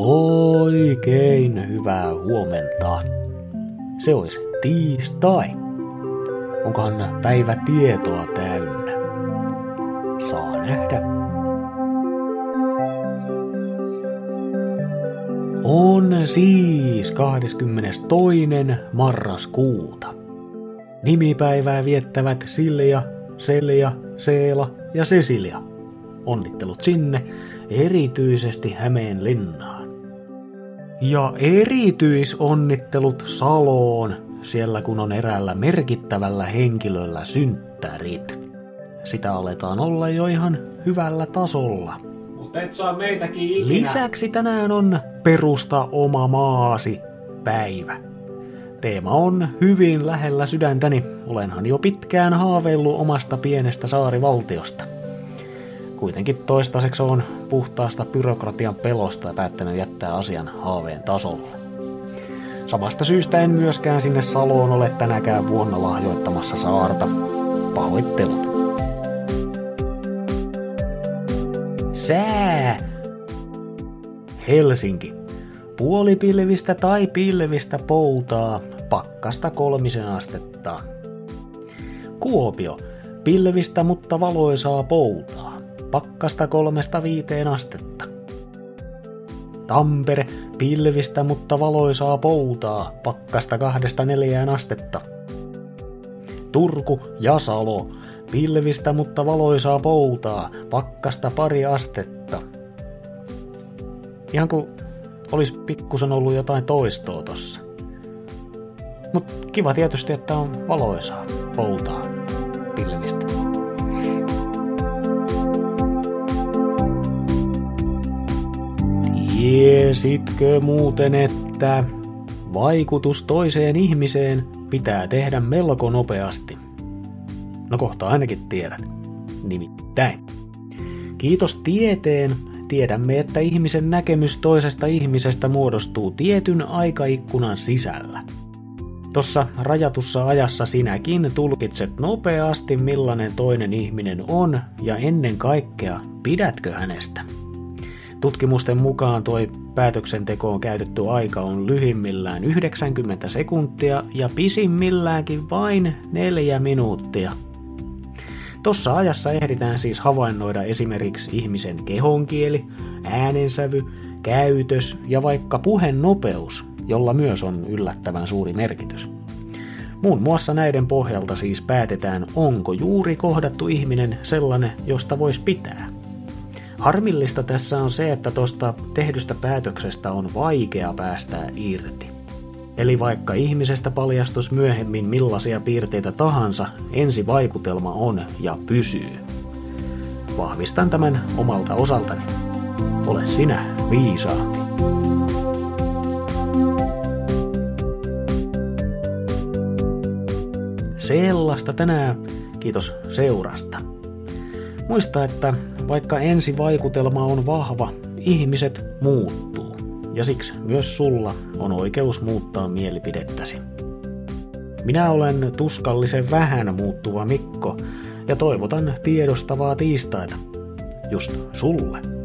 Oikein hyvää huomenta. Se olisi tiistai. Onkohan päivä tietoa täynnä? Saa nähdä. On siis 22. marraskuuta. Nimipäivää viettävät Silja, Selja, Seela ja Cecilia. Onnittelut sinne, erityisesti Hämeen linnaan. Ja erityisonnittelut Saloon, siellä kun on eräällä merkittävällä henkilöllä synttärit. Sitä aletaan olla jo ihan hyvällä tasolla. Mutta et saa meitäkin ikinä. Lisäksi tänään on Perusta oma maasi päivä. Teema on hyvin lähellä sydäntäni. Olenhan jo pitkään haaveillut omasta pienestä saarivaltiosta. Kuitenkin toistaiseksi on puhtaasta byrokratian pelosta päättänyt jättää asian haaveen tasolle. Samasta syystä en myöskään sinne Saloon ole tänäkään vuonna lahjoittamassa saarta. Pahoittelut. Sää! Helsinki. Puolipilvistä tai pilvistä poutaa, pakkasta kolmisen astetta. Kuopio. Pilvistä mutta valoisaa poutaa, pakkasta kolmesta viiteen astetta. Tampere. Pilvistä mutta valoisaa poutaa, pakkasta kahdesta neljään astetta. Turku ja Salo. Pilvistä mutta valoisaa poutaa, pakkasta pari astetta. Ihan kuin olisi pikkusen ollut jotain toistoa tossa. Mut kiva tietysti, että on valoisaa poutaa pilvistä. Tiesitkö muuten, että vaikutus toiseen ihmiseen pitää tehdä melko nopeasti? No kohta ainakin tiedät. Nimittäin. Kiitos tieteen tiedämme, että ihmisen näkemys toisesta ihmisestä muodostuu tietyn aikaikkunan sisällä. Tossa rajatussa ajassa sinäkin tulkitset nopeasti millainen toinen ihminen on ja ennen kaikkea pidätkö hänestä. Tutkimusten mukaan tuo päätöksentekoon käytetty aika on lyhimmillään 90 sekuntia ja pisimmilläänkin vain neljä minuuttia. Tossa ajassa ehditään siis havainnoida esimerkiksi ihmisen kehonkieli, äänensävy, käytös ja vaikka puheen nopeus, jolla myös on yllättävän suuri merkitys. Muun muassa näiden pohjalta siis päätetään, onko juuri kohdattu ihminen sellainen, josta voisi pitää. Harmillista tässä on se, että tuosta tehdystä päätöksestä on vaikea päästää irti. Eli vaikka ihmisestä paljastus myöhemmin millaisia piirteitä tahansa, ensi vaikutelma on ja pysyy. Vahvistan tämän omalta osaltani. Ole sinä viisaampi. Sellaista tänään. Kiitos seurasta. Muista, että vaikka ensi vaikutelma on vahva, ihmiset muuttuu. Ja siksi myös sulla on oikeus muuttaa mielipidettäsi. Minä olen tuskallisen vähän muuttuva Mikko ja toivotan tiedostavaa tiistaita. Just sulle.